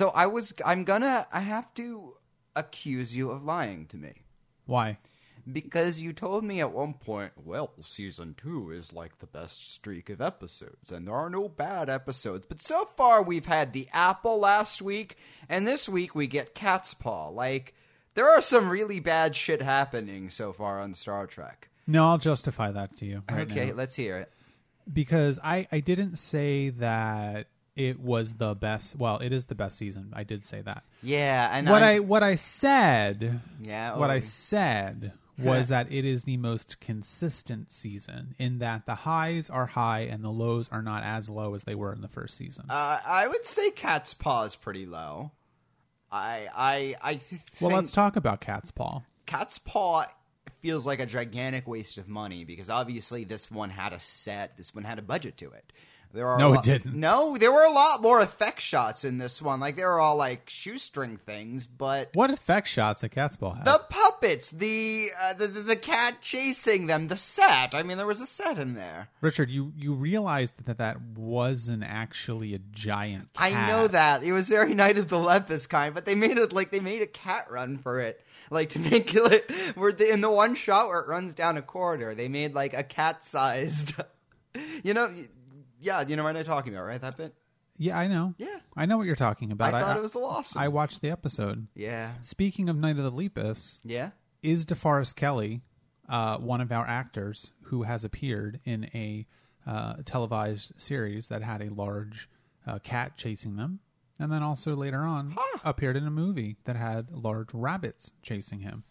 So I was. I'm gonna. I have to accuse you of lying to me Why? because you told me at one point. Well, season two is like the best streak of episodes, and there are no bad episodes. But so far, we've had the apple last week, and this week we get Cat's Paw. Like there are some really bad shit happening so far on Star Trek. No, I'll justify that to you. right okay, now. let's hear it. because I I didn't say that it was the best. Well, it is the best season. I did say that. Yeah, and what I'm- I what I said yeah what oh, I said was that it is the most consistent season in that the highs are high and the lows are not as low as they were in the first season. Uh, I would say Cat's Paw is pretty low. I I I th- well, let's talk about Cat's Paw. Cat's Paw feels like a gigantic waste of money because obviously this one had a set, this one had a budget to it. There are No, it didn't. No, there were a lot more effect shots in this one. Like they were all like shoestring things, but What effect shots that Cat's Paw had? the puppets, the, uh, the the the cat chasing them, the set. I mean, there was a set in there. Richard, you you realized that that wasn't actually a giant. Cat. I know that it was very Night of the Lepus kind, but they made it like they made a cat run for it, like to make it where the, in the one shot where it runs down a corridor, they made like a cat sized. you know, yeah, you know what I'm talking about, right? That bit. Yeah, I know. Yeah. I know what you're talking about. I thought it was awesome. I watched the episode. yeah, Speaking of Night of the Lepus, yeah. is DeForest Kelley uh, one of our actors who has appeared in a uh, televised series that had a large uh, cat chasing them, and then also later on appeared in a movie that had large rabbits chasing him.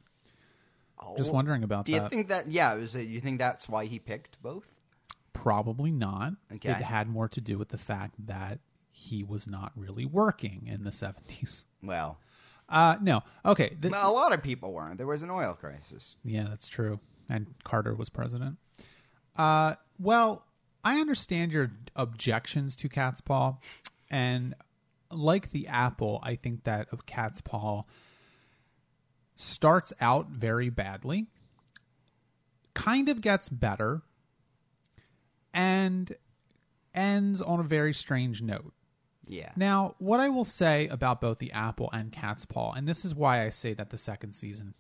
Just wondering about Oh, Do you that. think that? Yeah, was it, you think that's why he picked both? Probably not. Okay. It had more to do with the fact that he was not really working in the 70s. Well, Uh, no. Okay. th- a lot of people weren't. There was an oil crisis. Yeah, that's true. And Carter was president. Uh, well, I understand your objections to Cat's Paw, and like the apple, I think that a Cat's Paw starts out very badly, kind of gets better, and ends on a very strange note. Yeah. Now, what I will say about both the Apple and Cat's Paw, and this is why I say that the second season,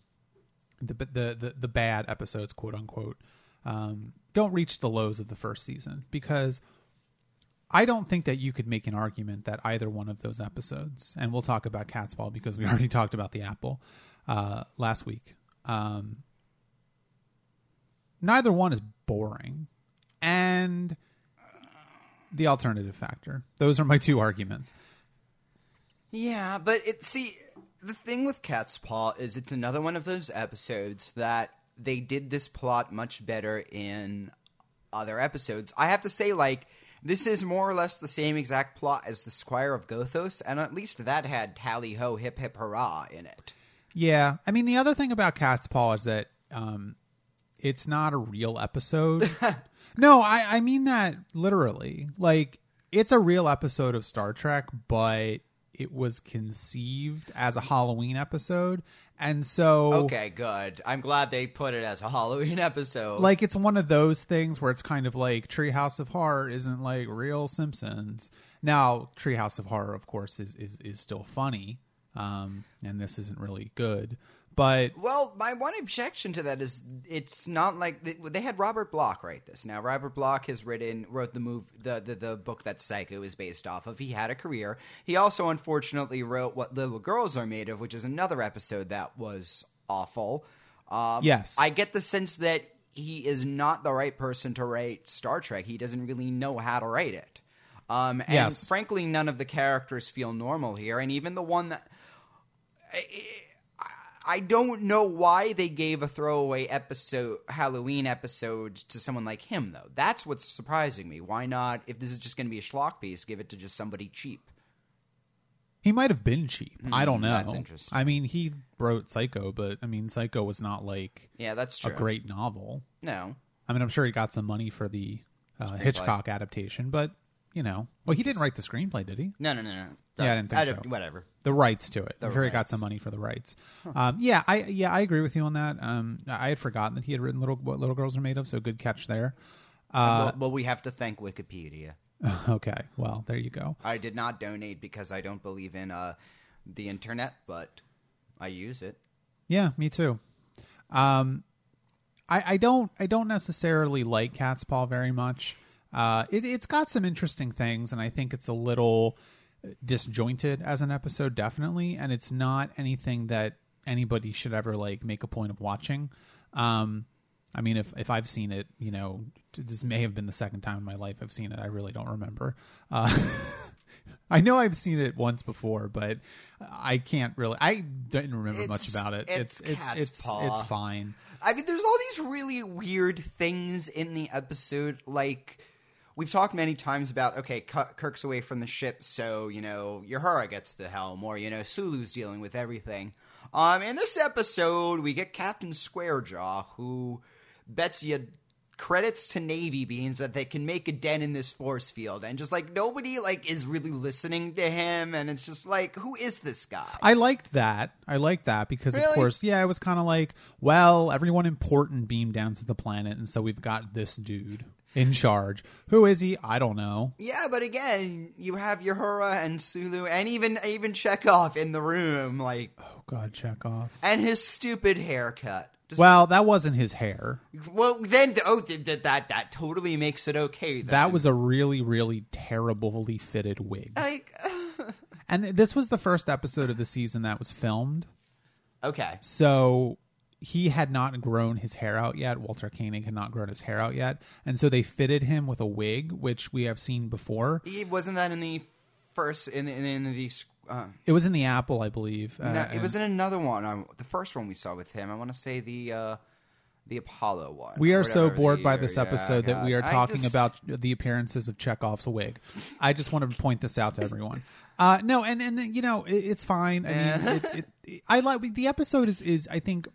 the the the, the bad episodes, quote unquote, um, don't reach the lows of the first season because I don't think that you could make an argument that either one of those episodes, and we'll talk about Cat's Paw because we already talked about the Apple uh, last week. Um, neither one is boring, and the alternative factor. Those are my two arguments. Yeah, but it see the thing with Cat's Paw is it's another one of those episodes that they did this plot much better in other episodes. I have to say, like this is more or less the same exact plot as the Squire of Gothos, and at least that had tally ho hip hip hurrah in it. Yeah, I mean the other thing about Cat's Paw is that um, it's not a real episode. no, I I mean that literally. Like it's a real episode of Star Trek, but it was conceived as a Halloween episode, and so Okay, good. I'm glad they put it as a Halloween episode. like it's one of those things where it's kind of like Treehouse of Horror isn't like real Simpsons. Now, Treehouse of Horror, of course, is is, is still funny, um, and this isn't really good. But Well, my one objection to that is it's not like they, they had Robert Bloch write this. Now, Robert Bloch has written wrote the move the, the the book that Psycho is based off of. He had a career. He also unfortunately wrote What Little Girls Are Made of, which is another episode that was awful. Um, Yes. I get the sense that he is not the right person to write Star Trek. He doesn't really know how to write it. Um, and Yes. frankly, none of the characters feel normal here, and even the one that I don't know why they gave a throwaway episode, Halloween episode, to someone like him, though. That's what's surprising me. Why not, if this is just going to be a schlock piece, give it to just somebody cheap? He might have been cheap. I don't know. That's interesting. I mean, he wrote Psycho, but I mean, Psycho was not like Yeah, that's true. a great novel. No. I mean, I'm sure he got some money for the uh, Hitchcock adaptation, but you know, well, he didn't write the screenplay, did he? No, no, no, no. Yeah, I didn't think don't- so. Whatever. The rights to it. I'm sure he got some money for the rights. Um, yeah, I yeah I agree with you on that. Um, I had forgotten that he had written little what little girls are made of. So good catch there. Uh, well, well, we have to thank Wikipedia. Okay, well there you go. I did not donate because I don't believe in uh, the internet, but I use it. Yeah, me too. Um, I, I don't I don't necessarily like Cat's Paw very much. Uh, it, it's got some interesting things, and I think it's a little disjointed as an episode, definitely. And it's not anything that anybody should ever like make a point of watching. Um, I mean, if if I've seen it, you know, this may have been the second time in my life I've seen it. I really don't remember. Uh, I know I've seen it once before, but I can't really. I didn't remember much about it. it's It's it's it's, it's fine. I mean, there's all these really weird things in the episode. Like, we've talked many times about, okay, Kirk's away from the ship, so, you know, Uhura gets the helm, or, you know, Sulu's dealing with everything. Um, in this episode, we get Captain Squarejaw, who bets you credits to Navy Beans that they can make a den in this force field. And just, like, nobody, like, is really listening to him, and it's just like, who is this guy? I liked that. I liked that because, of course, yeah, it was kind of like, well, everyone important beamed down to the planet, and so we've got this dude in charge. Who is he? I don't know. Yeah, but again, you have Uhura and Sulu, and even even Chekov in the room, like, Oh God, check off. and his stupid haircut. Just, Well, that wasn't his hair. well, then oh, th- th- that that totally makes it okay. Then. That was a really, really terribly fitted wig. like And this was the first episode of the season that was filmed. okay. So he had not grown his hair out yet. Walter Koenig had not grown his hair out yet. And so they fitted him with a wig, which we have seen before. He wasn't that in the first in the, in the uh, It was in the Apple, I believe. Uh, no, it was in another one. Um, the first one we saw with him. I want to say the uh, the Apollo one. we are so bored by this yeah, episode that we are talking just- about the appearances of Chekov's wig. I just want to point this out to everyone. Uh, no, and and you know it, it's fine. I mean, it, it, it, I like the episode is is I think,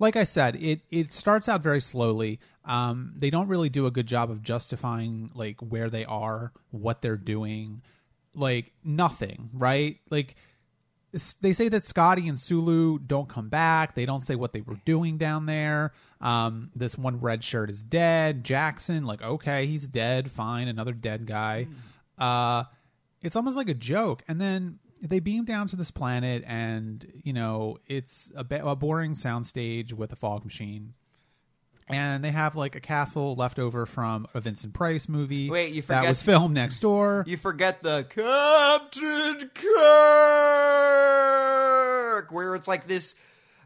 like I said, it it starts out very slowly. Um, they don't really do a good job of justifying like where they are, what they're doing, like nothing, right? Like they say that Scotty and Sulu don't come back. They don't say what they were doing down there. Um, this one red shirt is dead. Jackson, like, okay, he's dead. Fine, another dead guy. Uh, it's almost like a joke. And then they beam down to this planet, and you know, it's a, ba- a boring soundstage with a fog machine. And they have like a castle left over from a Vincent Price movie. Wait, you forget that was filmed next door. You forget the Captain Kirk, where it's like this.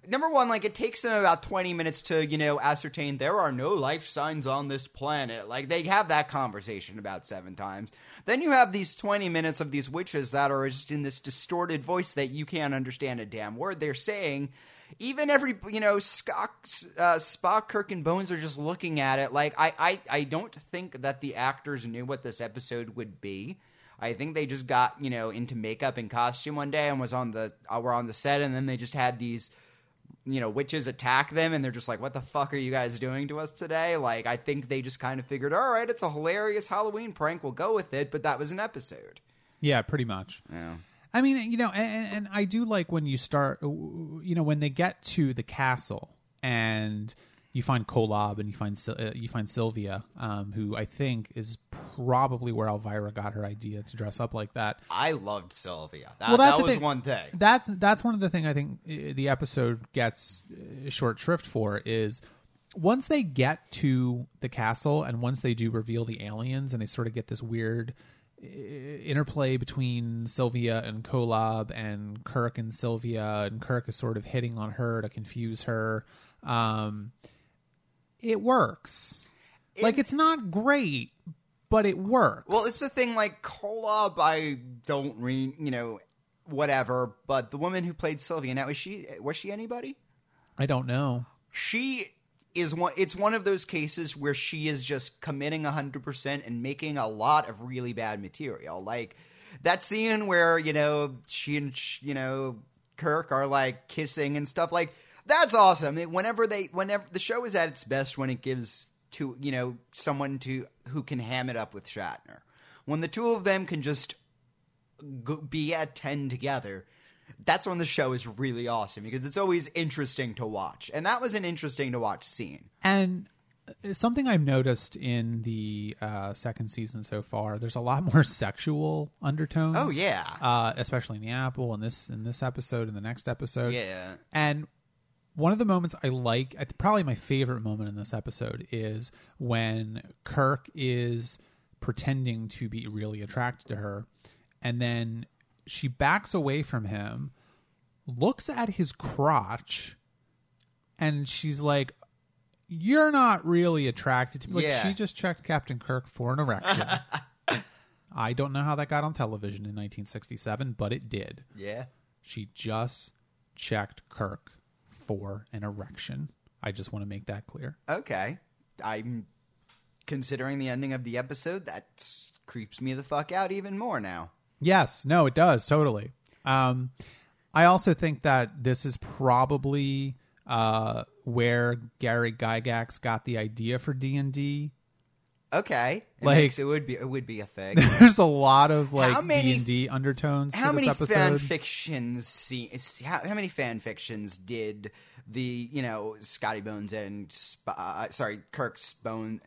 Number one, like it takes them about twenty minutes to you know ascertain there are no life signs on this planet. Like they have that conversation about seven times. Then you have these twenty minutes of these witches that are just in this distorted voice that you can't understand a damn word they're saying. Even every you know Spock, uh, Spock, Kirk, and Bones are just looking at it like I, I I don't think that the actors knew what this episode would be. I think they just got you know into makeup and costume one day and was on the uh, were on the set and then they just had these you know witches attack them and they're just like what the fuck are you guys doing to us today? Like i think they just kind of figured all right it's a hilarious halloween prank we'll go with it but that was an episode. Yeah, pretty much. yeah. I mean, you know, and, and I do like when you start, you know, when they get to the castle and you find Kolob and you find uh, you find Sylvia, um, who I think is probably where Elvira got her idea to dress up like that. i loved sylvia that, Well, that's that was one thing That's that's one of the thing I think uh, the episode gets uh, short shrift for is once they get to the castle and once they do reveal the aliens and they sort of get this weird uh, interplay between Sylvia and Kolob and Kirk and Sylvia and Kirk is sort of hitting on her to confuse her. Um, it works. like it's not great, but it works. well it's the thing like kolob i don't re you know whatever but the woman who played sylvia now is she was she anybody I don't know. she is one it's one of those cases where she is just committing 100% and making a lot of really bad material like that scene where you know she and you know kirk are like kissing and stuff like that's awesome whenever they whenever the show is at its best when it gives to you know someone to who can ham it up with shatner when the two of them can just be at 10 together that's when the show is really awesome because it's always interesting to watch and that was an interesting to watch scene And something I've noticed in the uh, second season so far, there's a lot more sexual undertones. Oh, yeah. uh, especially in the Apple in this in this episode and the next episode. Yeah. and one of the moments I like, probably my favorite moment in this episode, is when Kirk is pretending to be really attracted to her, and then she backs away from him, looks at his crotch, and she's like, "You're not really attracted to me." Like Yeah. she just checked Captain Kirk for an erection. I don't know how that got on television in 1967, but it did. Yeah. She just checked Kirk for an erection. I just want to make that clear. Okay. I'm considering the ending of the episode. That creeps me the fuck out even more now. Yes, no, it does totally. Um, I also think that this is probably uh, where Gary Gygax got the idea for D and D. Okay. It Like- makes- it would be it would be a thing. There's a lot of How like many- D and D undertones. how to many this episode. fan fictions see how, how many fan fictions did the you know Scotty Bones and Sp- uh, sorry Kirk's Bone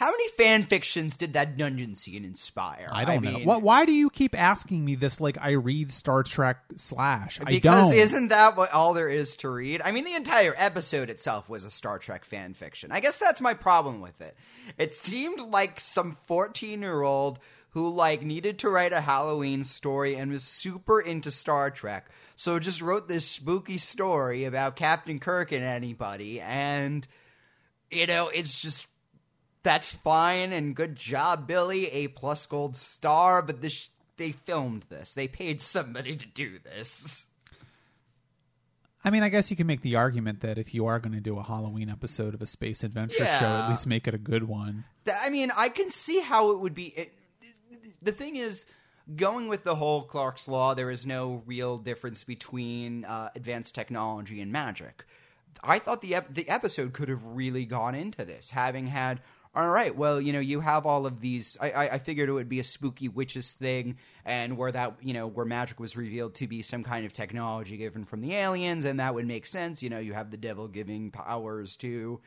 how many fan fictions did that dungeon scene inspire I don't know. mean, What? Why do you keep asking me this? Like I read Star Trek slash. I because don't. isn't that what all there is to read? I mean, the entire episode itself was a Star Trek fan fiction. I guess that's my problem with it. It seemed like some fourteen-year-old who like needed to write a Halloween story and was super into Star Trek, so just wrote this spooky story about Captain Kirk and anybody, and you know, it's just that's fine and good job, Billy. A plus gold star, but this they filmed this. They paid somebody to do this. I mean, I guess you can make the argument that if you are going to do a Halloween episode of a space adventure show, at least make it a good one. I mean, I can see how it would be. It, the thing is, going with the whole Clarke's Law, there is no real difference between uh, advanced technology and magic. I thought the ep- the episode could have really gone into this, having had. All right, well, you know, you have all of these. I, I, I figured it would be a spooky witches thing, and where that, you know, where magic was revealed to be some kind of technology given from the aliens, and that would make sense. You know, you have the devil giving powers to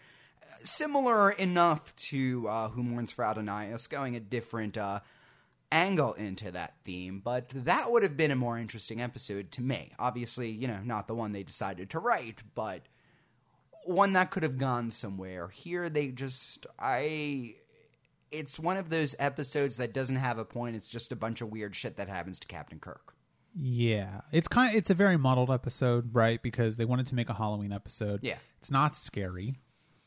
similar enough to uh, Who Mourns for Adonais, going a different uh, angle into that theme, but that would have been a more interesting episode to me. Obviously, you know, not the one they decided to write, but one that could have gone somewhere. Here, they just, I. It's one of those episodes that doesn't have a point. It's just a bunch of weird shit that happens to Captain Kirk. Yeah, it's kind. of, it's a very muddled episode, right? Because they wanted to make a Halloween episode. Yeah. it's not scary.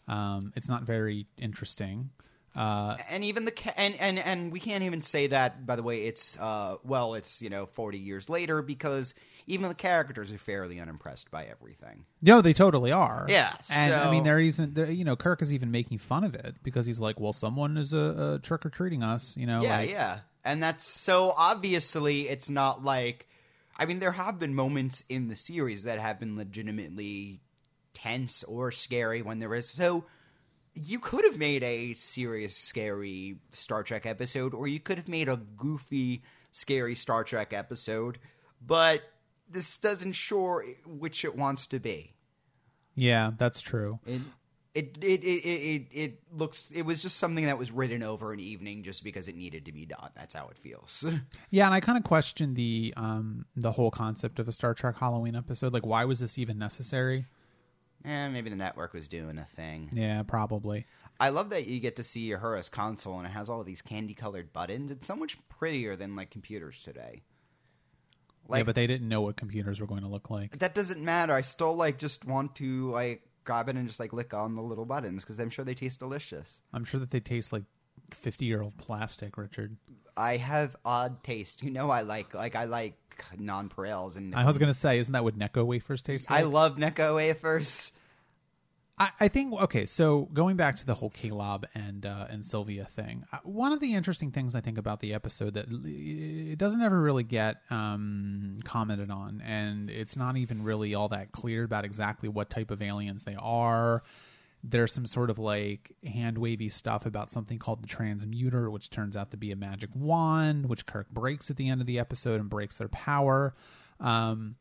Um, it's not very interesting. Uh, and even the ca- and and and we can't even say that by the way it's uh well it's you know 40 years later because even the characters are fairly unimpressed by everything no, they totally are. Yeah, and I mean, they're even they're, you know Kirk is even making fun of it because he's like, well, someone is a, a trick or treating us. You know, yeah like, yeah and that's so obviously it's not like i mean there have been moments in the series that have been legitimately tense or scary when there is so you could have made a serious scary star trek episode or you could have made a goofy scary star trek episode but this doesn't sure which it wants to be yeah, that's true. it it, it, it, it, it looks it was just something that was written over an evening just because it needed to be done that's how it feels Yeah, and I kind of question the um the whole concept of a Star Trek Halloween episode. Like, why was this even necessary? Eh, maybe the network was doing a thing. Yeah, probably. I love that you get to see her as console and it has all these candy colored buttons. It's so much prettier than like computers today. Like yeah, but they didn't know what computers were going to look like. that doesn't matter. I still like just want to like grab it and just like lick on the little buttons because I'm sure they taste delicious. I'm sure that they taste like 50 year old plastic, Richard. I have odd taste. You know, I like like I like nonpareils and I was going to say, isn't that what Necco wafers taste like? I love Necco wafers. I, I think okay. So going back to the whole Caleb and uh, and Sylvia thing, uh, one of the interesting things I think about the episode that it doesn't ever really get um, commented on, and it's not even really all that clear about exactly what type of aliens they are. There's some sort of like hand wavy stuff about something called the transmuter, which turns out to be a magic wand, which Kirk breaks at the end of the episode and breaks their power. Um,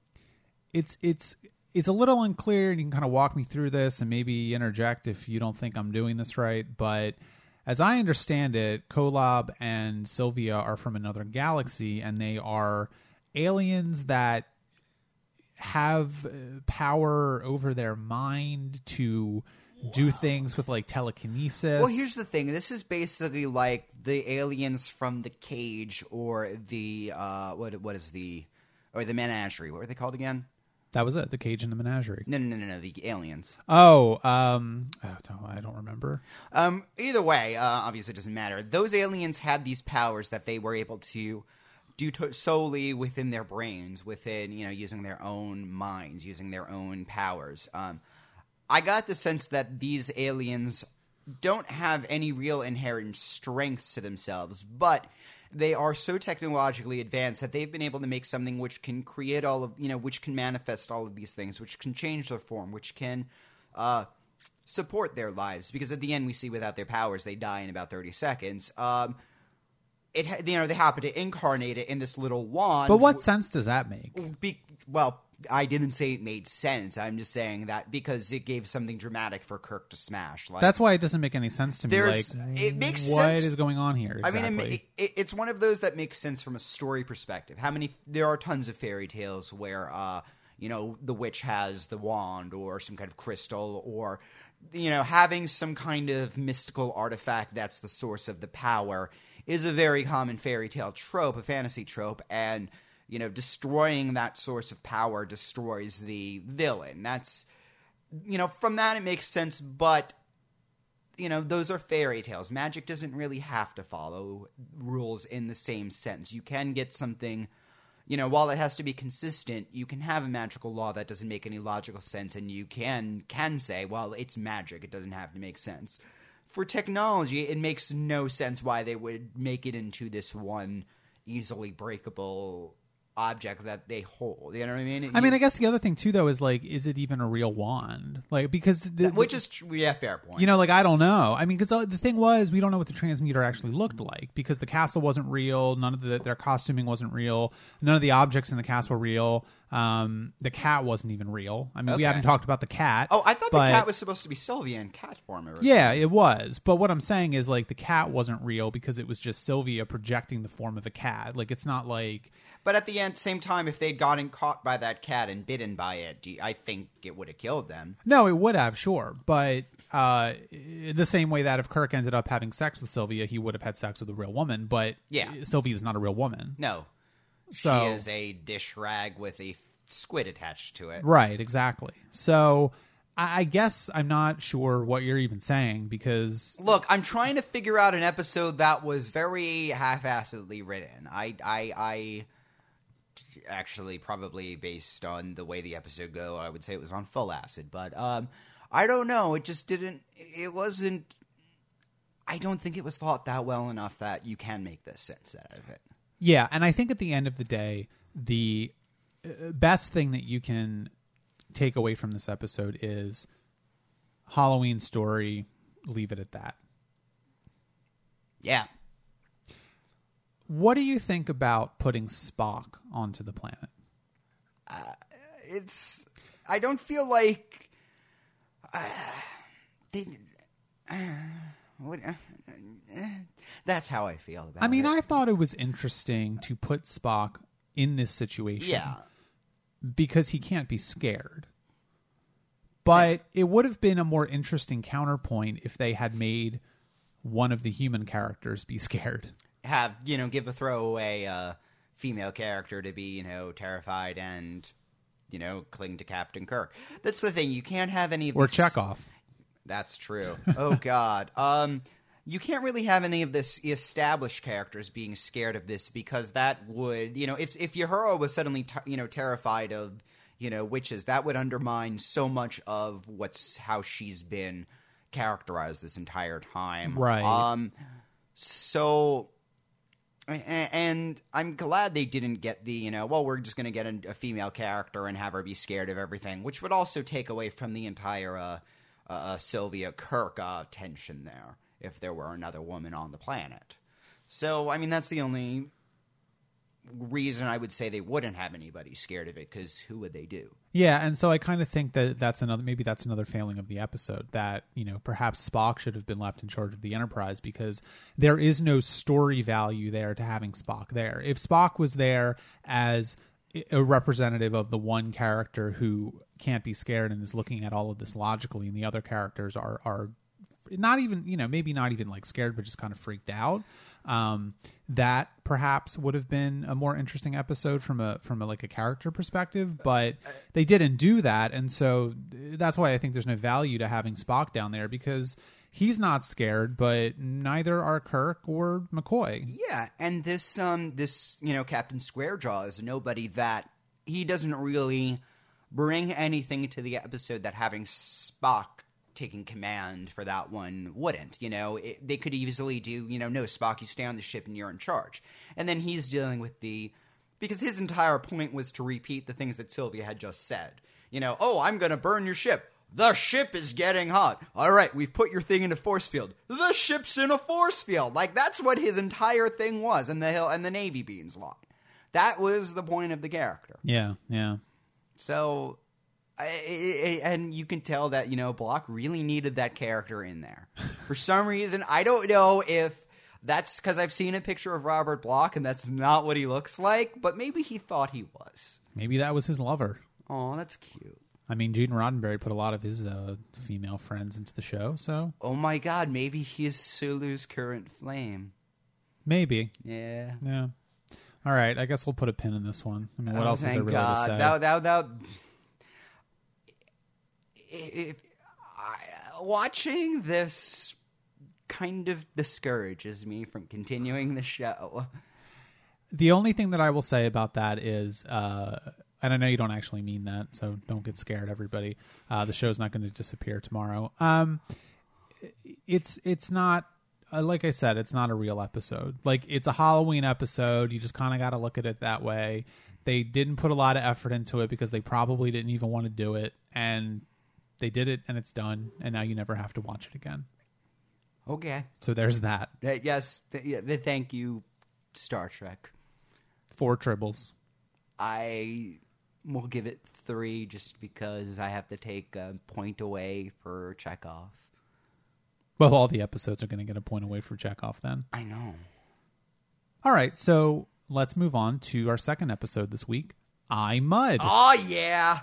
it's it's it's a little unclear, and you can kind of walk me through this and maybe interject if you don't think I'm doing this right. But as I understand it, Kolob and Sylvia are from another galaxy, and they are aliens that have uh, power over their mind to do things with like telekinesis. Well, here's the thing. This is basically like the aliens from the cage or the uh, what what is the or the menagerie. What were they called again? that was it. The cage and the menagerie. No, no, no, no, no. The aliens. Oh, um, oh, no, I don't remember. Um, either way, uh, obviously it doesn't matter. Those aliens had these powers that they were able to do to- solely within their brains, within you know using their own minds, using their own powers. Um, I got the sense that these aliens don't have any real inherent strengths to themselves, but they are so technologically advanced that they've been able to make something which can create all of you know which can manifest all of these things which can change their form which can uh, support their lives. Because at the end we see without their powers they die in about 30 seconds. Um, it you know they happen to incarnate it in this little wand. But what sense does that make? be, well i didn't say it made sense i'm just saying that because it gave something dramatic for kirk to smash like That's why it doesn't make any sense to me. Like, it makes what sense- is going on here? I mean, it, it, it's one of those that makes sense from a story perspective. How many? There are tons of fairy tales where, uh, you know, the witch has the wand or some kind of crystal, or you know, having some kind of mystical artifact that's the source of the power is a very common fairy tale trope, a fantasy trope, and you know, destroying that source of power destroys the villain. That's you know, from that it makes sense, but you know, those are fairy tales. Magic doesn't really have to follow rules in the same sense. You can get something, you know, while it has to be consistent, you can have a magical law that doesn't make any logical sense and you can can say, well, it's magic, it doesn't have to make sense. For technology, it makes no sense why they would make it into this one easily breakable object that they hold. You know what I mean? I mean, I guess the other thing too, though, is like, is it even a real wand? Like, because the, which is yeah, fair point. you know, like I don't know. I mean, because uh, the thing was, we don't know what the transmuter actually looked like because the castle wasn't real. None of the, their costuming wasn't real. None of the objects in the castle were real. Um, the cat wasn't even real. I mean, we Okay. haven't talked about the cat. oh, I thought but- the cat was supposed to be Sylvia in cat form. originally. Yeah, it was. But what I'm saying is like the cat wasn't real because it was just Sylvia projecting the form of a cat. Like it's not like But at the end, same time, if they'd gotten caught by that cat and bitten by it, do you- I think it would have killed them. no, it would have sure, but uh, the same way that if Kirk ended up having sex with Sylvia, he would have had sex with a real woman. But Yeah. Sylvia is not a real woman. No, So she is a dish rag with a squid attached to it. right, exactly. So I I guess I'm not sure what you're even saying because Look, I'm trying to figure out an episode that was very half-assedly written. I, I, I actually probably based on the way the episode go, I would say it was on full acid. But um, I don't know. It just didn't. It wasn't. I don't think it was thought that well enough that you can make this sense out of it. Yeah, and I think at the end of the day, the uh, best thing that you can take away from this episode is Halloween story. Leave it at that. Yeah. What do you think about putting Spock onto the planet? it's I don't feel like uh, they. Uh, what, uh, uh, that's how I feel about it. I mean, it. I thought it was interesting to put Spock in this situation. yeah, because he can't be scared. But it would have been a more interesting counterpoint if they had made one of the human characters be scared. have you know give a throwaway uh, female character to be you know terrified and you know cling to Captain Kirk. That's the thing. You can't have any of Or this- Chekov. That's true. Oh God. Um, you can't really have any of this established characters being scared of this because that would, you know, if if Uhura was suddenly, t- you know, terrified of, you know, witches, that would undermine so much of what's how she's been characterized this entire time. Right. Um. So. And I'm glad they didn't get the, you know, well, we're just going to get a, a female character and have her be scared of everything, which would also take away from the entire uh, uh, Sylvia Kirk uh, tension there if there were another woman on the planet. So, I mean, that's the only reason I would say they wouldn't have anybody scared of it because who would they do? Yeah, and so I kind of think that that's another maybe that's another failing of the episode that you know perhaps Spock should have been left in charge of the Enterprise because there is no story value there to having Spock there. If Spock was there as a representative of the one character who can't be scared and is looking at all of this logically, and the other characters are are not even you know maybe not even like scared but just kind of freaked out. Um, that perhaps would have been a more interesting episode from a from a like a character perspective but they didn't do that and so that's why i think there's no value to having spock down there because he's not scared but neither are kirk or mccoy Yeah, and this um this you know Captain Squarejaw is nobody that he doesn't really bring anything to the episode that having Spock taking command for that one wouldn't. You know, it, they could easily do you know no Spock, you stay on the ship and you're in charge, and then he's dealing with the because his entire point was to repeat the things that Sylvia had just said. You know, oh, I'm going to burn your ship. The ship is getting hot. All right, we've put your thing in a force field. The ship's in a force field. Like that's what his entire thing was, and the hill and the navy beans line. That was the point of the character. yeah yeah So, I, I, I- and you can tell that you know Bloch really needed that character in there for some reason. I don't know if that's because I've seen a picture of Robert Bloch and that's not what he looks like, but maybe he thought he was. maybe that was his lover Oh, that's cute. I mean gene roddenberry put a lot of his uh, female friends into the show so Oh my God, maybe he's Sulu's current flame. maybe Yeah. Yeah. All right. I guess we'll put a pin in this one. I mean, what Oh, else is thank there really God. to say? That, that, that, if, I, watching this kind of discourages me from continuing the show. the only thing that I will say about that is, uh, and I know you don't actually mean that, so don't get scared, everybody. Uh, the show's not going to disappear tomorrow. Um, it's it's not. Uh, like I said, it's not a real episode. Like it's a Halloween episode. You just kind of got to look at it that way. They didn't put a lot of effort into it because they probably didn't even want to do it, and they did it, and it's done. And now you never have to watch it again. Okay. So there's that. Uh, yes. Th- yeah, th- thank you, Star Trek. Four tribbles. I will give it three just because I have to take a point away for Chekov. Well, all the episodes are going to get a point away for Chekov then. I know. All right, so let's move on to our second episode this week. I Mudd. Oh yeah.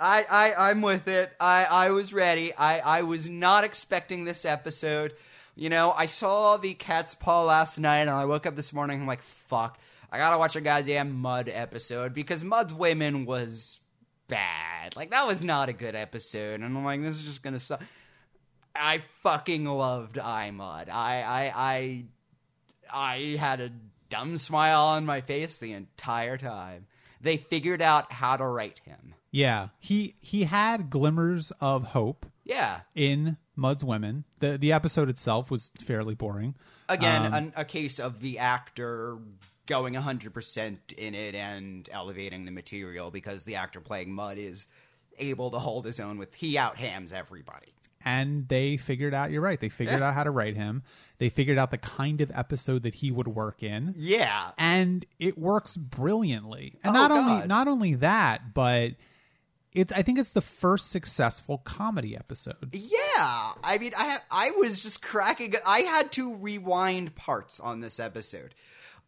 I, I I'm with it. I, I was ready. I, I was not expecting this episode. You know, I saw the cat's paw last night and I woke up this morning I'm like, fuck. I gotta watch a goddamn Mudd episode because Mudd's Women was bad. Like that was not a good episode. And I'm like, this is just gonna suck. I fucking loved I Mudd. I I I I had a dumb smile on my face the entire time. They figured out how to write him. Yeah, he he had glimmers of hope Yeah. in Mudd's Women. the The episode itself was fairly boring. Again, Um, an, a case of the actor going 100% in it and elevating the material because the actor playing Mudd is able to hold his own with he out hams everybody. and they figured out. You're right. They figured Yeah. out how to write him. They figured out the kind of episode that he would work in. Yeah. and it works brilliantly. And Oh, not only not only that, but it's I think it's the first successful comedy episode. Yeah, I mean, I I was just cracking. I had to rewind parts on this episode.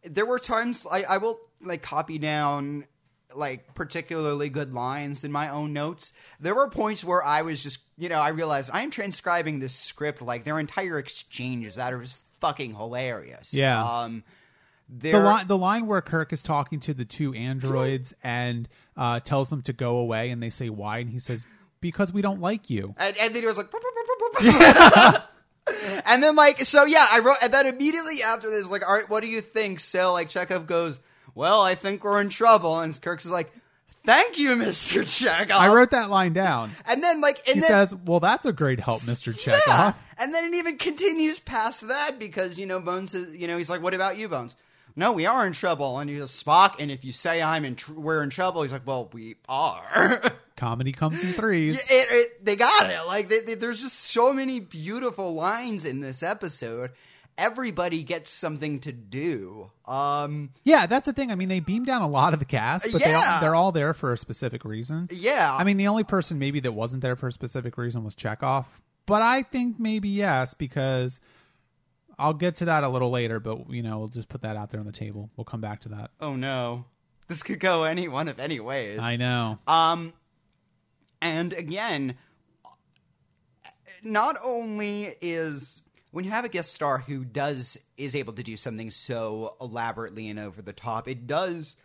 There were times I, I will like copy down like particularly good lines in my own notes. There were points where I was just, you know, I realized I'm transcribing this script like their entire exchanges that are just fucking hilarious. Yeah. Um, The line the line where Kirk is talking to the two androids and uh, tells them to go away, and they say why, and he says because we don't like you. and, and then he was like, and then like, so yeah, I wrote, and then immediately after this, like, all right, what do you think? So like, Chekov goes, well, I think we're in trouble, and Kirk's is like, thank you, Mister Chekov. I wrote that line down. and then like, and He then. says, "Well, that's a great help, yeah. Chekhov." And then it even continues past that because, you know, Bones is, you know, he's like, what about you, Bones? No, we are in trouble. And he's a Spock. And if you say I'm in, tr- we're in trouble, he's like, well, we are. Comedy comes in threes. it, it, they got it. Like they, they- there's just so many beautiful lines in this episode, everybody gets something to do. Um, Yeah, that's the thing. I mean, they beam down a lot of the cast, but they Yeah. all, they're all there for a specific reason. yeah, I mean, the only person maybe that wasn't there for a specific reason was Chekov. But I think maybe yes, because I'll get to that a little later. But you know, we'll just put that out there on the table. We'll come back to that. oh no, this could go any one of any ways. I know. Um, and again, not only is when you have a guest star who does is able to do something so elaborately and over the top, it does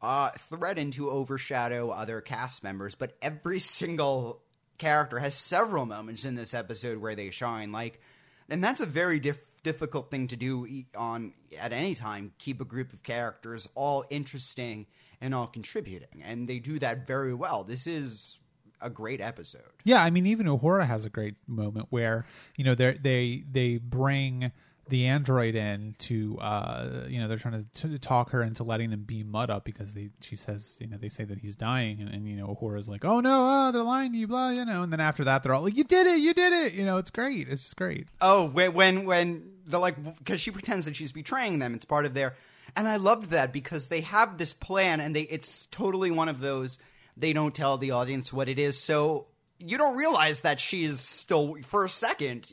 uh, threaten to overshadow other cast members. But every single character has several moments in this episode where they shine. Like, and that's a very diff- difficult thing to do on at any time. Keep a group of characters all interesting and all contributing, and they do that very well. This is a great episode. Yeah, I mean, even Uhura has a great moment where you know they they they bring the android in to uh you know they're trying to, to talk her into letting them beam mudd up because they she says you know they say that he's dying and, and you know Uhura's like oh no oh, they're lying to you blah you know. And then after that they're all like you did it you did it. You know it's great. It's just great. Oh, when, when they're like because she pretends that she's betraying them. It's part of their, and I loved that because they have this plan, and they it's totally one of those they don't tell the audience what it is, so you don't realize that she's still for a second.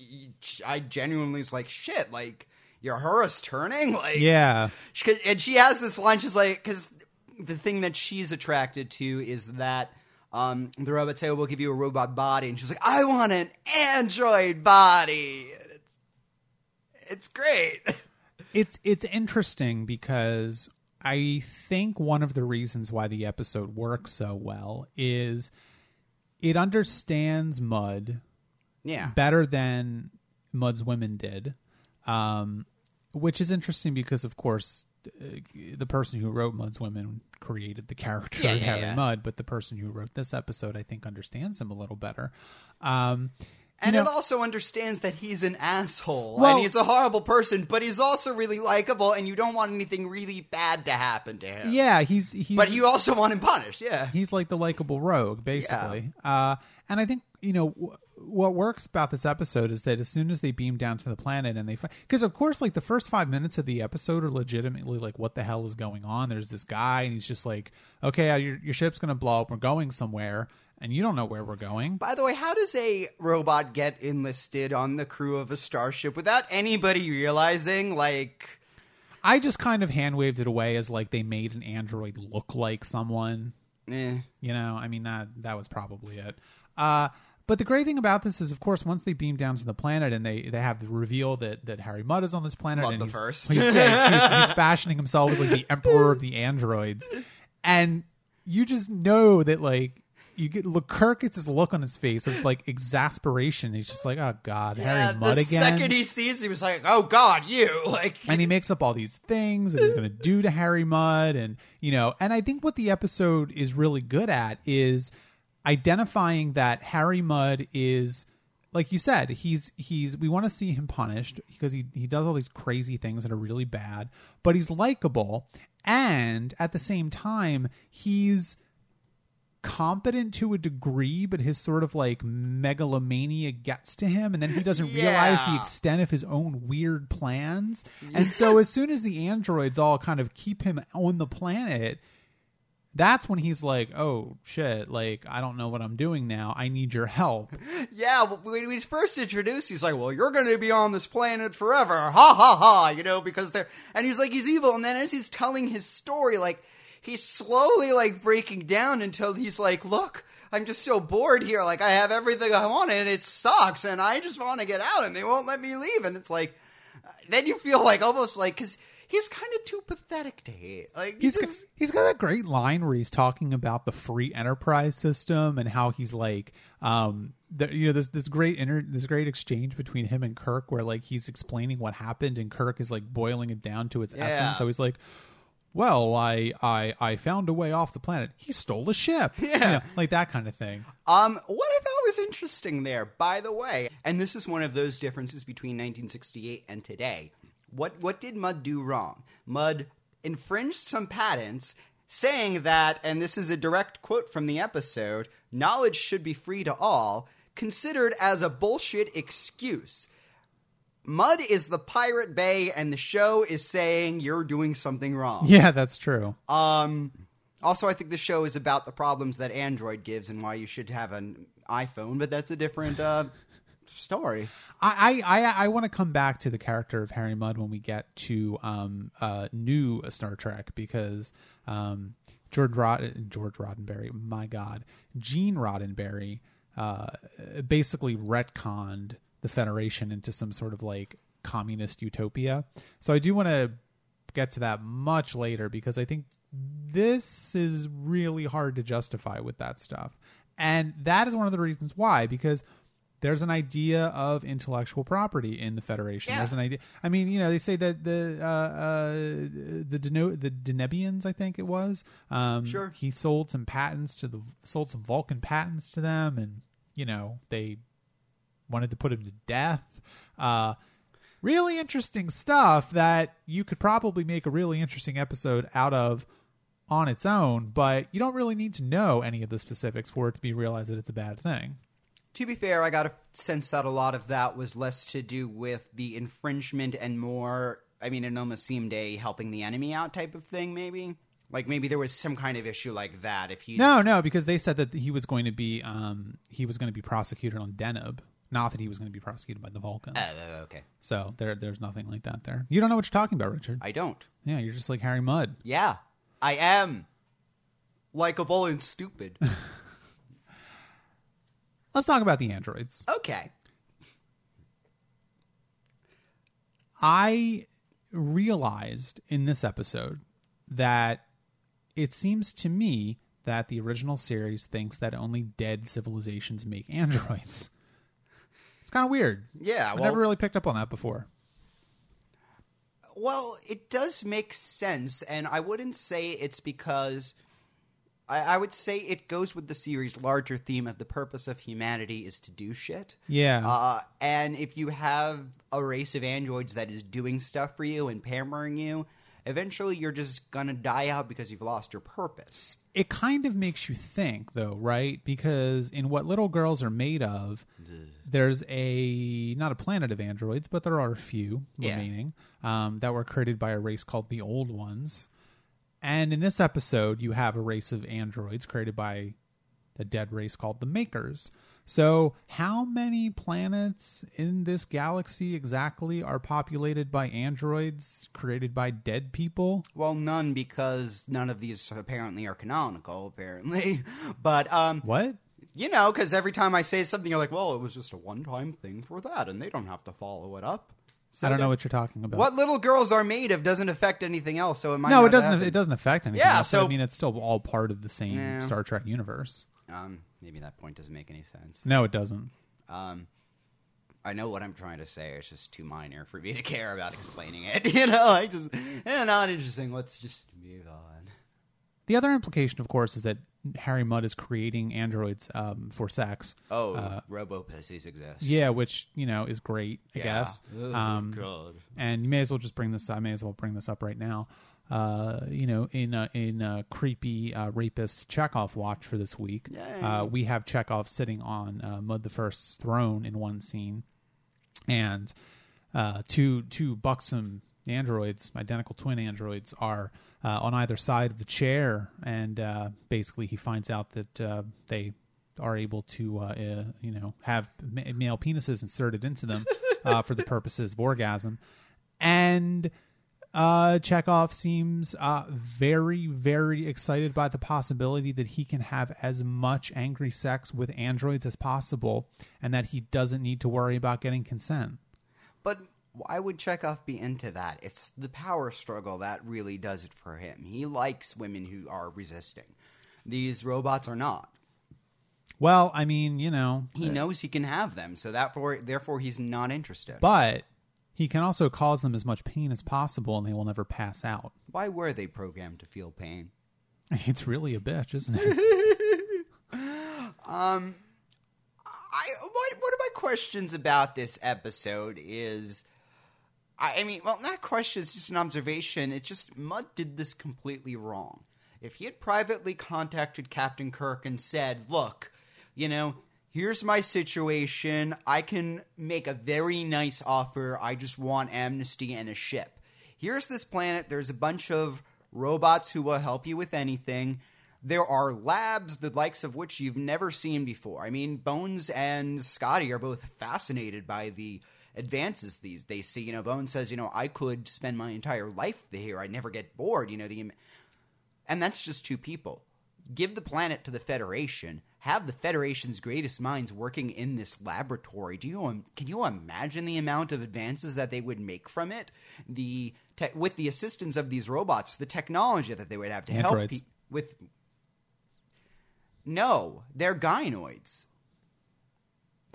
I genuinely was like, shit, like Uhura's turning, like yeah she, and she has this line. She's like, because the thing that she's attracted to is that um, the robot say, "We'll give you a robot body," and she's like, "I want an android body." It's, it's great. it's it's interesting because I think one of the reasons why the episode works so well is it understands Mudd Yeah, better than Mudd's women did, um, which is interesting because, of course, uh, the person who wrote Mudd's women created the character Yeah, of yeah, Harry yeah. Mudd, but the person who wrote this episode, I think, understands him a little better. Um, and you it also understands that he's an asshole Well- and he's a horrible person, but he's also really likable, and you don't want anything really bad to happen to him. yeah, he's he's but you also want him punished. Yeah, he's like the likable rogue basically uh and i think you know what works about this episode is that as soon as they beam down to the planet and they because of course like the first five minutes of the episode are legitimately like what the hell is going on there's this guy and he's just like okay uh, your, your ship's gonna blow up we're going somewhere and you don't know where we're going By the way, how does a robot get enlisted on the crew of a starship without anybody realizing? Like, i just kind of hand waved it away as like they made an android look like someone eh. You know, I mean that that was probably it. Uh, but the great thing about this is, of course, once they beam down to the planet and they, they have the reveal that, that Harry Mudd is on this planet Mudd and the he's, first. he's, yeah, he's, he's, he's fashioning himself as like the emperor of the androids, and you just know that like you get look Kirk gets this look on his face of like exasperation. He's just like, oh god, Yeah, Harry Mudd again. the second he sees, he was like, "Oh God, you!" Like, and he makes up all these things that he's going to do to Harry Mudd, and you know, and I think what the episode is really good at is identifying that Harry Mudd is, like you said, he's he's we want to see him punished because he he does all these crazy things that are really bad, but he's likable, and at the same time, he's competent to a degree, but his sort of like megalomania gets to him, and then he doesn't realize the extent of his own weird plans. And so, as soon as the androids all kind of keep him on the planet, that's when he's like, "Oh shit! Like I don't know what I'm doing now. I need your help." yeah, when he's first introduced, he's like, "Well, you're going to be on this planet forever." Ha ha ha! You know, because they're and he's like, he's evil, and then as he's telling his story, like he's slowly like breaking down until he's like, "Look." I'm just so bored here. Like I have everything I want, and it sucks, and I just want to get out, and they won't let me leave. And it's like, uh, then you feel like almost like because he's kind of too pathetic to hate. Like He's he's got, he's got that great line where he's talking about the free enterprise system and how he's like um the, you know this this great inter, this great exchange between him and Kirk where like he's explaining what happened and Kirk is like boiling it down to its Yeah. essence so he's like well I I I found a way off the planet he stole a ship You Yeah. know, like that kind of thing Um, what I thought was interesting there, by the way, and this is one of those differences between 1968 and today. What what did Mudd do wrong? Mudd infringed some patents, saying that, and this is a direct quote from the episode: "Knowledge should be free to all," considered as a bullshit excuse. Mudd is the Pirate Bay, and the show is saying you're doing something wrong. Yeah, that's true. Um, also, I think the show is about the problems that Android gives and why you should have an iPhone, but that's a different uh, story. I I, I, want to come back to the character of Harry Mudd when we get to um, uh, new Star Trek because um, George Rod- George Roddenberry, my God, Gene Roddenberry, uh, basically retconned the Federation into some sort of like communist utopia. So I do want to get to that much later because I think this is really hard to justify with that stuff. And that is one of the reasons why, because there's an idea of intellectual property in the Federation. Yeah. There's an idea. I mean, you know, they say that the uh, uh, the Deno- the Denebians, I think it was. Um, Sure. He sold some patents to the sold some Vulcan patents to them, and you know they wanted to put him to death. Uh, really interesting stuff that you could probably make a really interesting episode out of on its own, but you don't really need to know any of the specifics for it to be realized that it's a bad thing. To be fair, I got a sense that a lot of that was less to do with the infringement and more, I mean, it almost seemed a helping the enemy out type of thing, maybe. Like maybe there was some kind of issue like that. If he No, no, because they said that he was going to be um he was going to be prosecuted on Deneb, not that he was going to be prosecuted by the Vulcans. Oh, okay. so there there's nothing like that there. You don't know what you're talking about, Richard. I don't. yeah, you're just like Harry Mudd. Yeah, I am likable and stupid. Let's talk about the androids. okay. I realized in this episode that it seems to me that the original series thinks that only dead civilizations make androids. It's kind of weird. Yeah, I never really picked up on that before. Well, it does make sense, and I wouldn't say it's because. I, I would say it goes with the series' larger theme of the purpose of humanity is to do shit. Yeah. Uh, and if you have a race of androids that is doing stuff for you and pampering you, eventually you're just gonna die out because you've lost your purpose. it kind of makes you think though right because in what little girls are made of there's a not a planet of androids but there are a few Yeah. remaining um, that were created by a race called the old ones and in this episode you have a race of androids created by a dead race called the makers so how many planets in this galaxy exactly are populated by androids created by dead people Well, none because none of these apparently are canonical. Apparently, but um, what you know, because every time I say something, you're like, "Well, it was just a one-time thing for that, and they don't have to follow it up." So i don't know what you're talking about What little girls are made of doesn't affect anything else, so it might no, not it doesn't. happen. It doesn't affect anything. Yeah, else, but so- I mean, it's still all part of the same Yeah. Star Trek universe. Um, maybe that point doesn't make any sense. No, it doesn't. Um, I know what I'm trying to say. It's just too minor for me to care about explaining it. You know, like just eh, not interesting. Let's just move on. The other implication, of course, is that Harry Mudd is creating androids um, for sex. Oh, robo pussies exist. Yeah, which you know is great, I Yeah. guess. Oh, Um, God. and you may as well just bring this. I may as well bring this up right now. Uh, you know, in uh, in uh, creepy uh, rapist Chekov watch for this week, uh, we have Chekov sitting on uh, Mudd the First's throne in one scene, and uh, two two buxom androids, identical twin androids, are uh, on either side of the chair, and uh, basically he finds out that uh, they are able to, uh, uh, you know, have ma- male penises inserted into them uh, for the purposes of orgasm, and. Chekov seems very, very excited by the possibility that he can have as much angry sex with androids as possible, and that he doesn't need to worry about getting consent. But why would Chekov be into that? It's the power struggle that really does it for him. He likes women who are resisting. These robots are not. Well, I mean, you know, He knows he can have them, so therefore, therefore he's not interested. but he can also cause them as much pain as possible, and they will never pass out. Why were they programmed to feel pain? It's really a bitch, isn't it? um, I what one of my questions about this episode is I, I mean, well, not question, it's just an observation. It's just Mudd did this completely wrong. If he had privately contacted Captain Kirk and said, "Look, you know, here's my situation. I can make a very nice offer. I just want amnesty and a ship. Here's this planet. There's a bunch of robots who will help you with anything. There are labs, the likes of which you've never seen before. I mean, Bones and Scotty are both fascinated by the advances these they see. You know, Bones says, you know, I could spend my entire life here. I never get bored. You know, the and that's just two people. Give the planet to the Federation. Have the Federation's greatest minds working in this laboratory. Do you um, can you imagine the amount of advances that they would make from it? The te- with the assistance of these robots, the technology that they would have to help pe- with. No, they're gynoids.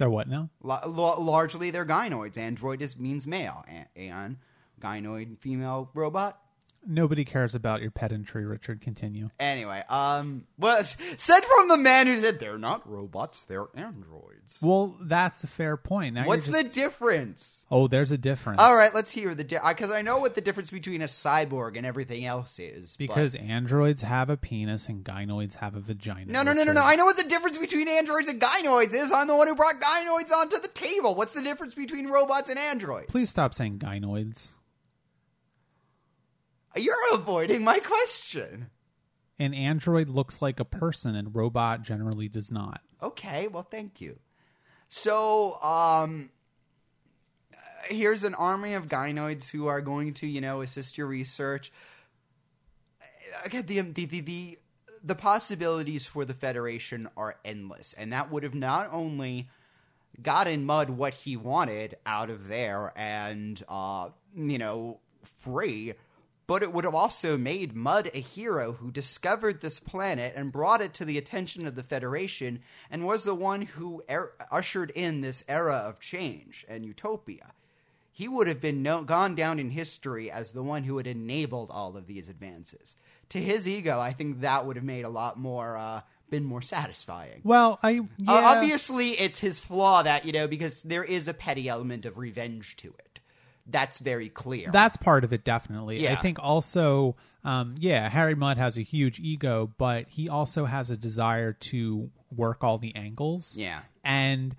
They're what now? La- la- largely, they're gynoids. Android is means male, and gynoid female robot. Nobody cares about your pedantry, Richard. Continue. Anyway, um, was said from the man who said they're not robots, they're androids. Well, that's a fair point. Now What's just- the difference? Oh, there's a difference. All right, let's hear the because I know what the difference between a cyborg and everything else is. but- Because androids have a penis and gynoids have a vagina. no, no, no, no, no. I know what the difference between androids and gynoids is. I'm the one who brought gynoids onto the table. What's the difference between robots and androids? Please stop saying gynoids. You're avoiding my question. An android looks like a person, and robot generally does not. Okay, well, thank you. So, um, here's an army of gynoids who are going to, you know, assist your research. Again, the the the the, the possibilities for the Federation are endless, and that would have not only gotten Mudd what he wanted out of there and, uh, you know, free, but it would have also made Mudd a hero who discovered this planet and brought it to the attention of the Federation and was the one who er- ushered in this era of change and utopia. He would have been no- gone down in history as the one who had enabled all of these advances. To his ego, I think that would have made a lot more, uh, been more satisfying. Well, I yeah, Uh, obviously, it's his flaw that, you know, because there is a petty element of revenge to it. That's very clear. that's part of it definitely. I think also, um, yeah, Harry Mudd has a huge ego, but he also has a desire to work all the angles. Yeah. and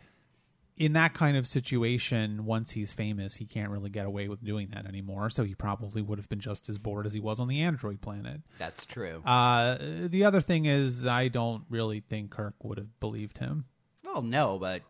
in that kind of situation, once he's famous, he can't really get away with doing that anymore. So he probably would have been just as bored as he was on the android planet. That's true. Uh, the other thing is, I don't really think Kirk would have believed him. well, no, but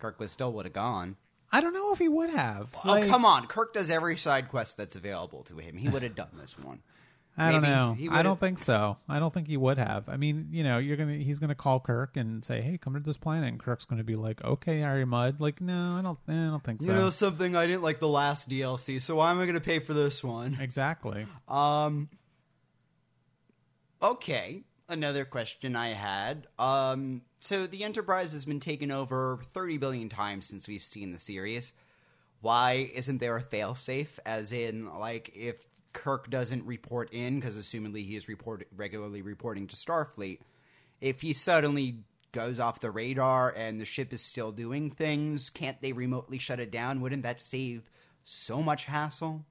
Kirk was still would have gone. I don't know if he would have. Oh, Like, come on. Kirk does every side quest that's available to him. He would have done this one. I don't know. I don't think so. I don't think he would have. I mean, you know, you're gonna he's gonna call Kirk and say, "Hey, come to this planet," and Kirk's gonna be like, "Okay, Harry Mudd." Like, no, I don't. eh, I don't think so. You know something? I didn't like the last DLC, so why am I going to pay for this one? exactly. Um. Okay, another question I had. Um. So the Enterprise has been taken over thirty billion times since we've seen the series. Why isn't there a failsafe? As in, like, if Kirk doesn't report in, because assumedly he is report regularly reporting to Starfleet, if he suddenly goes off the radar and the ship is still doing things, can't they remotely shut it down? Wouldn't that save so much hassle?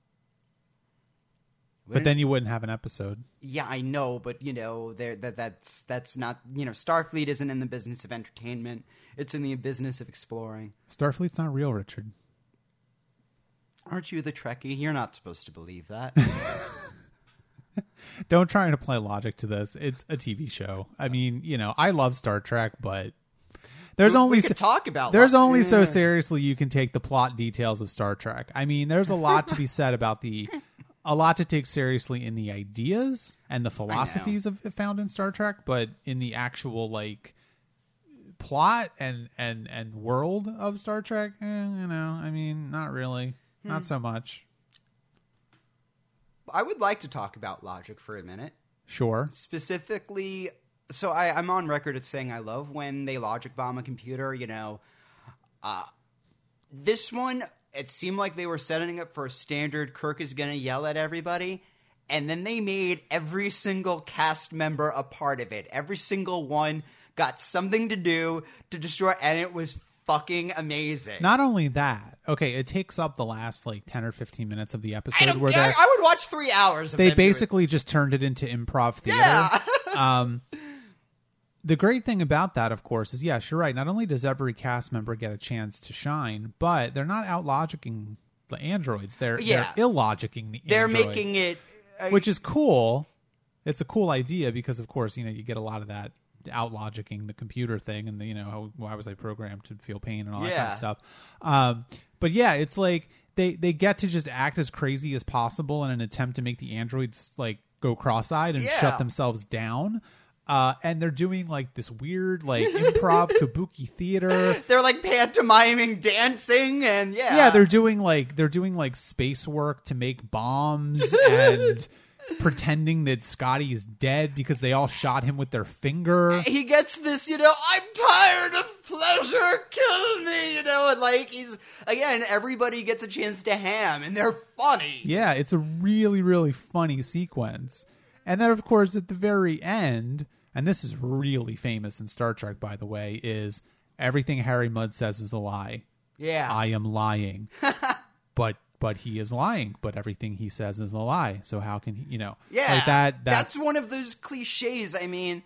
But then you wouldn't have an episode. Yeah, I know, but you know, there that that's that's not you know, Starfleet isn't in the business of entertainment. It's in the business of exploring. Starfleet's not real, Richard. Aren't you the Trekkie? You're not supposed to believe that. Don't try and apply logic to this. It's a TV show. I mean, you know, I love Star Trek, but there's We- only we so- talk about there's only so seriously you can take the plot details of Star Trek. I mean, there's a lot to be said about the a lot to take seriously in the ideas and the philosophies of found in Star Trek, but in the actual like plot and and and world of Star Trek, eh, you know, I mean, not really, Hmm. not so much. I would like to talk about logic for a minute. Sure, Specifically, so I, I'm on record as saying I love when they logic bomb a computer. You know, uh, this one it seemed like they were setting up for a standard. Kirk is going to yell at everybody, and then they made every single cast member a part of it. Every single one got something to do to destroy, and it was fucking amazing. Not only that, okay, it takes up the last like ten or fifteen minutes of the episode don't where they're I would watch three hours. Of they doing- basically just turned it into improv theater. Yeah. um, the great thing about that, of course, is yes, you're right. Not only does every cast member get a chance to shine, but they're not out logicking the androids. They're Yeah. they're illogicking the They're androids, making it. uh, which is cool. It's a cool idea because, of course, you know you get a lot of that out logicking the computer thing, and the, you know how, why was I programmed to feel pain and all that kind of stuff. Um, but yeah, it's like they they get to just act as crazy as possible in an attempt to make the androids like go cross-eyed and Yeah. shut themselves down. Uh, and they're doing like this weird like improv kabuki theater they're like pantomiming, dancing, and yeah, yeah they're doing like they're doing like space work to make bombs and pretending that Scotty is dead because they all shot him with their finger. he gets this, you know, I'm tired of pleasure, kill me, you know, and like he's again, everybody gets a chance to ham, and they're funny. Yeah, it's a really really funny sequence. And then of course at the very end, and this is really famous in Star Trek by the way, is everything Harry Mudd says is a lie. Yeah, I am lying. but but he is lying, but everything he says is a lie. So how can he, you know, yeah, like that that's, one of those cliches. I mean.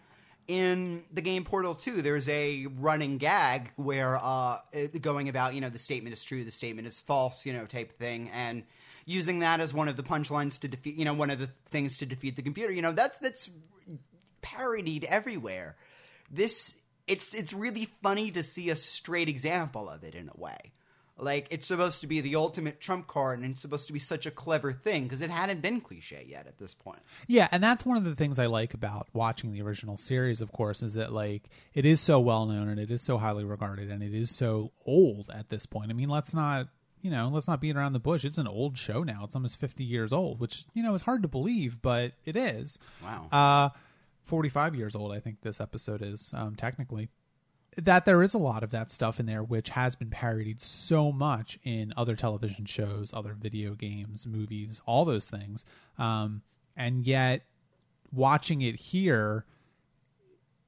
In the game Portal 2, there's a running gag where uh, going about, you know, the statement is true, the statement is false, you know, type thing, and using that as one of the punchlines to defeat, you know, one of the things to defeat the computer. You know, that's that's parodied everywhere. This it's it's really funny to see a straight example of it in a way. Like it's supposed to be the ultimate trump card, and it's supposed to be such a clever thing because it hadn't been cliche yet at this point. Yeah, and that's one of the things I like about watching the original series, of course, is that like it is so well known and it is so highly regarded and it is so old at this point. I mean, let's not you know, let's not beat around the bush. It's an old show now. It's almost fifty years old, which, you know, is hard to believe, but it is. Wow. Uh forty five years old, I think this episode is, um, technically. That there is a lot of that stuff in there which has been parodied so much in other television shows, other video games, movies, all those things. Um, and yet watching it here,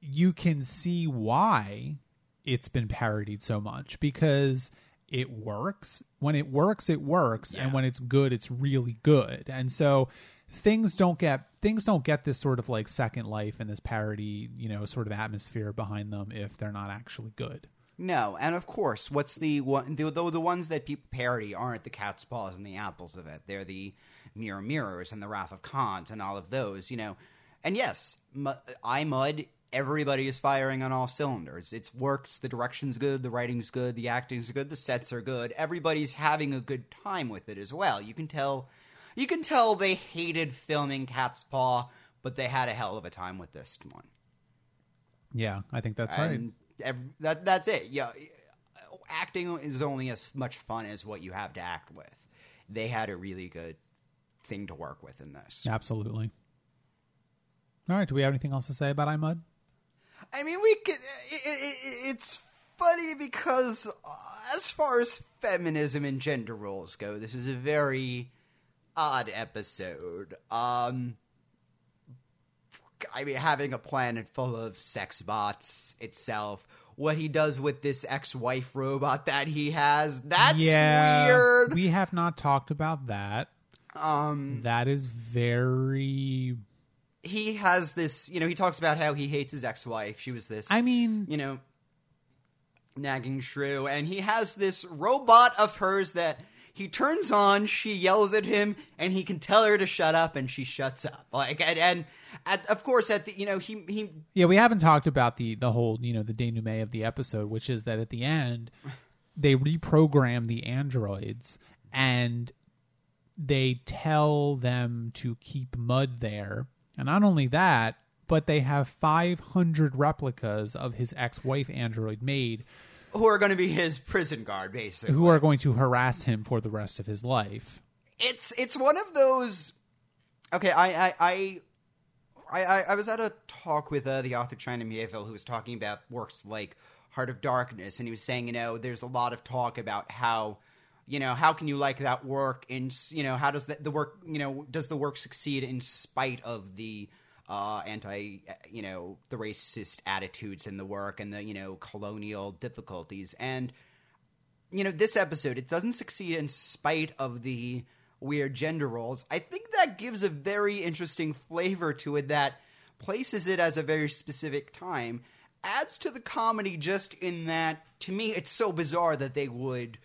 you can see why it's been parodied so much because it works. When it works, it works, and when it's good, it's really good. And so things don't get things don't get this sort of like second life and this parody, you know, sort of atmosphere behind them if they're not actually good. No, and of course, what's the one? The, the, the ones that people parody aren't the cat's paws and the apples of it. They're the mirror mirrors and the wrath of Khans and all of those, you know. And yes, I Mudd. Everybody is firing on all cylinders. It works. The direction's good. The writing's good. The acting's good. The sets are good. Everybody's having a good time with it as well. You can tell. You can tell they hated filming Cat's Paw, but they had a hell of a time with this one. Yeah, I think that's right. And ev- that that's it. Yeah, acting is only as much fun as what you have to act with. They had a really good thing to work with in this. Absolutely. All right, do we have anything else to say about I, Mudd? I mean, we could. It, it, it's funny because uh, as far as feminism and gender roles go, this is a very odd episode. Um, I mean, having a planet full of sex bots itself. What he does with this ex-wife robot that he has, that's yeah, weird. We have not talked about that. um, That is very. He has this, you know, he talks about how he hates his ex-wife. She was this I mean, you know, nagging shrew, and he has this robot of hers that he turns on. She yells at him, and he can tell her to shut up, and she shuts up. Like, and, and at, of course, at the you know, he he yeah, we haven't talked about the the whole you know the denouement of the episode, which is that at the end they reprogram the androids and they tell them to keep Mudd there, and not only that, but they have 500 replicas of his ex-wife android made who are going to be his prison guard, basically. who are going to harass him for the rest of his life. it's it's one of those. Okay, I I I. I, I, I was at a talk with uh, the author China Mieville who was talking about works like Heart of Darkness, and he was saying, you know, there's a lot of talk about how, you know, how can you like that work, and you know, how does the, the work, you know, does the work succeed in spite of the uh, anti, you know, the racist attitudes in the work and the you know colonial difficulties, and you know, this episode, it doesn't succeed in spite of the weird gender roles. I think that gives a very interesting flavor to it that places it as a very specific time. adds to the comedy just in that to me it's so bizarre that they would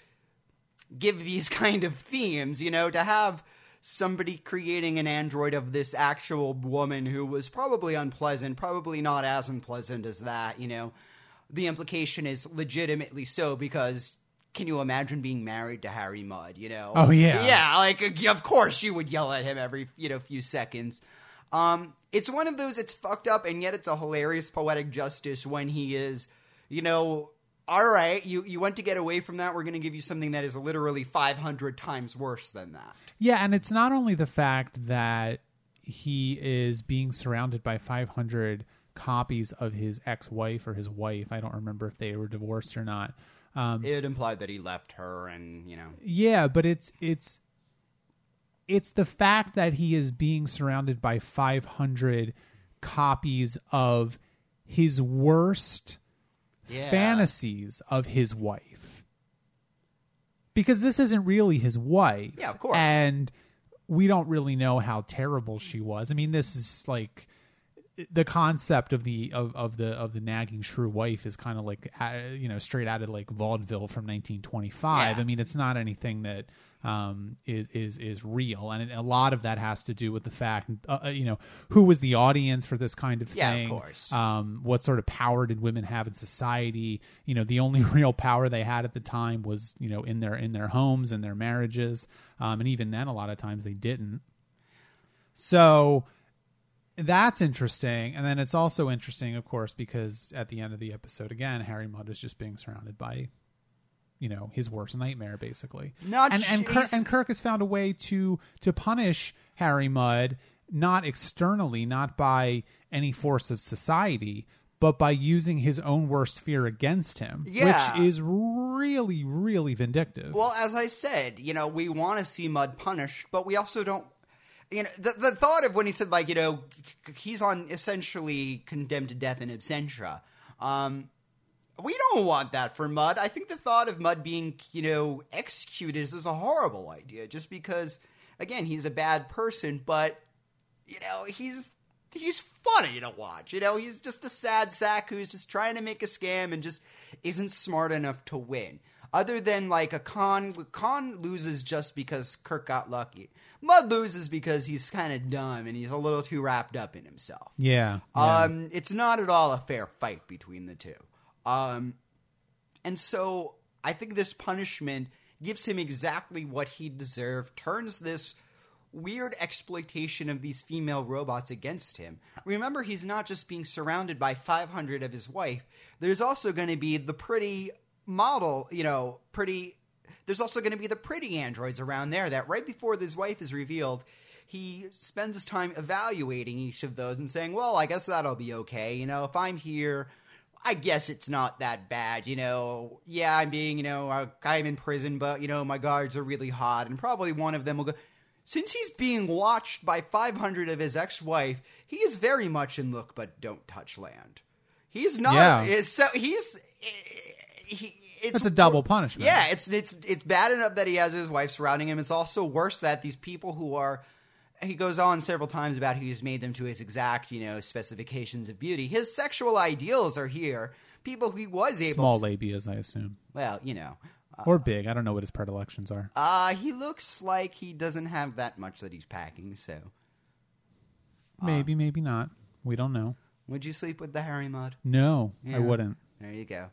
give these kind of themes, you know, to have somebody creating an android of this actual woman who was probably unpleasant, probably not as unpleasant as that, you know. The implication is legitimately so because can you imagine being married to Harry Mudd, you know? Oh, yeah. Yeah, like of course you would yell at him every, you know, few seconds. Um it's one of those it's fucked up and yet it's a hilarious poetic justice when he is, you know, all right, you, you went to get away from that. We're going to give you something that is literally 500 times worse than that. Yeah, and it's not only the fact that he is being surrounded by 500 copies of his ex-wife or his wife. I don't remember if they were divorced or not. Um, It implied that he left her and, you know. yeah, but it's it's it's the fact that he is being surrounded by 500 copies of his worst Yeah. fantasies of his wife. Because this isn't really his wife. Yeah, of course. And we don't really know how terrible she was. I mean, this is like the concept of the of, of the of the nagging shrew wife is kind of like uh, you know straight out of like vaudeville from 1925 Yeah. i mean it's not anything that um is is is real and a lot of that has to do with the fact uh, uh, you know who was the audience for this kind of thing? Yeah, of course. um what sort of power did women have in society you know the only real power they had at the time was you know in their in their homes and their marriages um and even then a lot of times they didn't so that's interesting. And then it's also interesting, of course, because at the end of the episode, again, Harry Mudd is just being surrounded by, you know, his worst nightmare, basically. Not and and Kirk, and Kirk has found a way to to punish Harry Mudd, not externally, not by any force of society. But by using his own worst fear against him, Yeah. which is really, really vindictive. Well, as I said, you know, we want to see Mudd punished, but we also don't. You know, the, the thought of when he said, like, you know, he's on essentially condemned to death in absentia. Um, we don't want that for Mudd. I think the thought of Mudd being, you know, executed is, is a horrible idea just because, again, he's a bad person, but, you know, he's. He's funny to watch. You know, he's just a sad sack who's just trying to make a scam and just isn't smart enough to win. Other than like a Khan, Khan loses just because Kirk got lucky. Mudd loses because he's kind of dumb and he's a little too wrapped up in himself. yeah, yeah. Um, it's not at all a fair fight between the two. Um, and so I think this punishment gives him exactly what he deserved, turns this weird exploitation of these female robots against him. Remember, he's not just being surrounded by 500 of his wife, there's also going to be the pretty model, you know, pretty. There's also going to be the pretty androids around there that right before his wife is revealed, he spends his time evaluating each of those and saying, well, I guess that'll be okay. You know, if I'm here, I guess it's not that bad. You know, yeah, I'm being, you know, I'm in prison, but, you know, my guards are really hot, and probably one of them will go. Since he's being watched by 500 of his ex wife, he is very much in look but don't touch land. He's not. Yeah. it's so he's. Eh, he, it's It's a double punishment. Yeah, it's it's it's bad enough that he has his wife surrounding him. It's also worse that these people who are. He goes on several times about he's made them to his exact, you know, specifications of beauty. His sexual ideals are here. People he was able. Small labias, I assume, Well, you know, or big. I don't know what his predilections are. uh, he looks like he doesn't have that much that he's packing. So, Maybe, maybe not. We don't know. would you sleep with the Harry Mudd? No, Yeah. I wouldn't. There you go.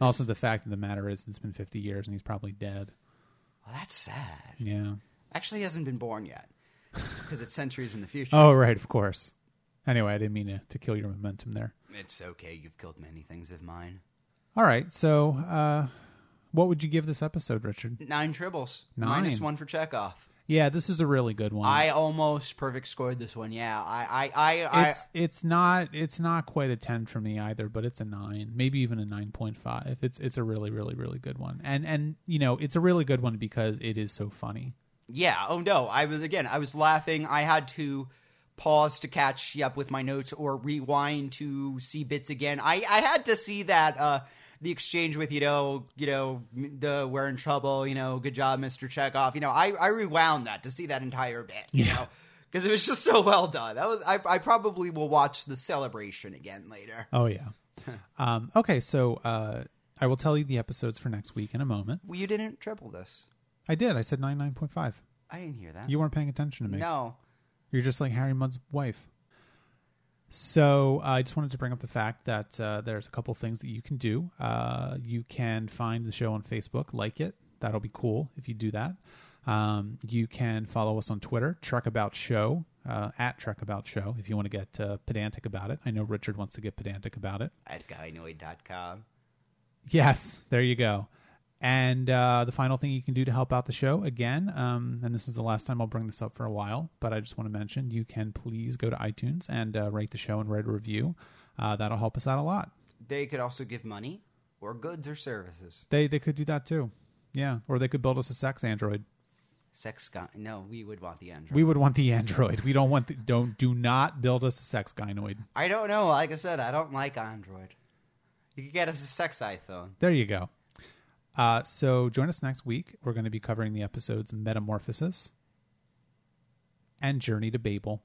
Also, the fact of the matter is, it's been 50 years and he's probably dead. Well, that's sad. Yeah. Actually, he hasn't been born yet because it's centuries in the future. Oh, right, of course. Anyway, I didn't mean to, to kill your momentum there. It's okay. You've killed many things of mine. All right, so uh, what would you give this episode, Richard? Nine tribbles. Nine. Minus one for Chekov. Yeah, this is a really good one. I almost perfect scored this one. Yeah, I, I, I, I it's it's not it's not quite a 10 for me either, but it's a 9, maybe even a 9.5. It's it's a really really really good one. And and you know, it's a really good one because it is so funny. Yeah. Oh no, I was again. I was laughing. I had to pause to catch up with my notes or rewind to see bits again. I, I had to see that uh, the exchange with you know you know the we're in trouble. You know, good job, Mister Chekov. You know, I I rewound that to see that entire bit. You know. because it was just so well done. That was I, I probably will watch the celebration again later. Oh yeah. um, okay, so uh, I will tell you the episodes for next week in a moment. Well, you didn't triple this. I did. I said nine nine point five. I didn't hear that. You weren't paying attention to me. no. You're just like Harry Mudd's wife. So uh, I just wanted to bring up the fact that uh, there's a couple things that you can do. Uh, you can find the show on Facebook, like it. That'll be cool if you do that. Um, you can follow us on Twitter, Trek About Show, uh, at Trek About Show, if you want to get uh, pedantic about it. I know Richard wants to get pedantic about it. At guynoid.com. Yes, there you go. And uh, the final thing you can do to help out the show, again, um, and this is the last time I'll bring this up for a while, but I just want to mention you can please go to iTunes and uh, rate the show and write a review. Uh, that'll help us out a lot. They could also give money or goods or services. They they could do that too, yeah. Or they could build us a sex android. Sex guy. No, we would want the android. We would want the android. We don't want the, don't do not build us a sex gynoid. I don't know. Like I said, I don't like Android. You could get us a sex iPhone. There you go. Uh, so join us next week. We're going to be covering the episodes Metamorphosis and Journey to Babel.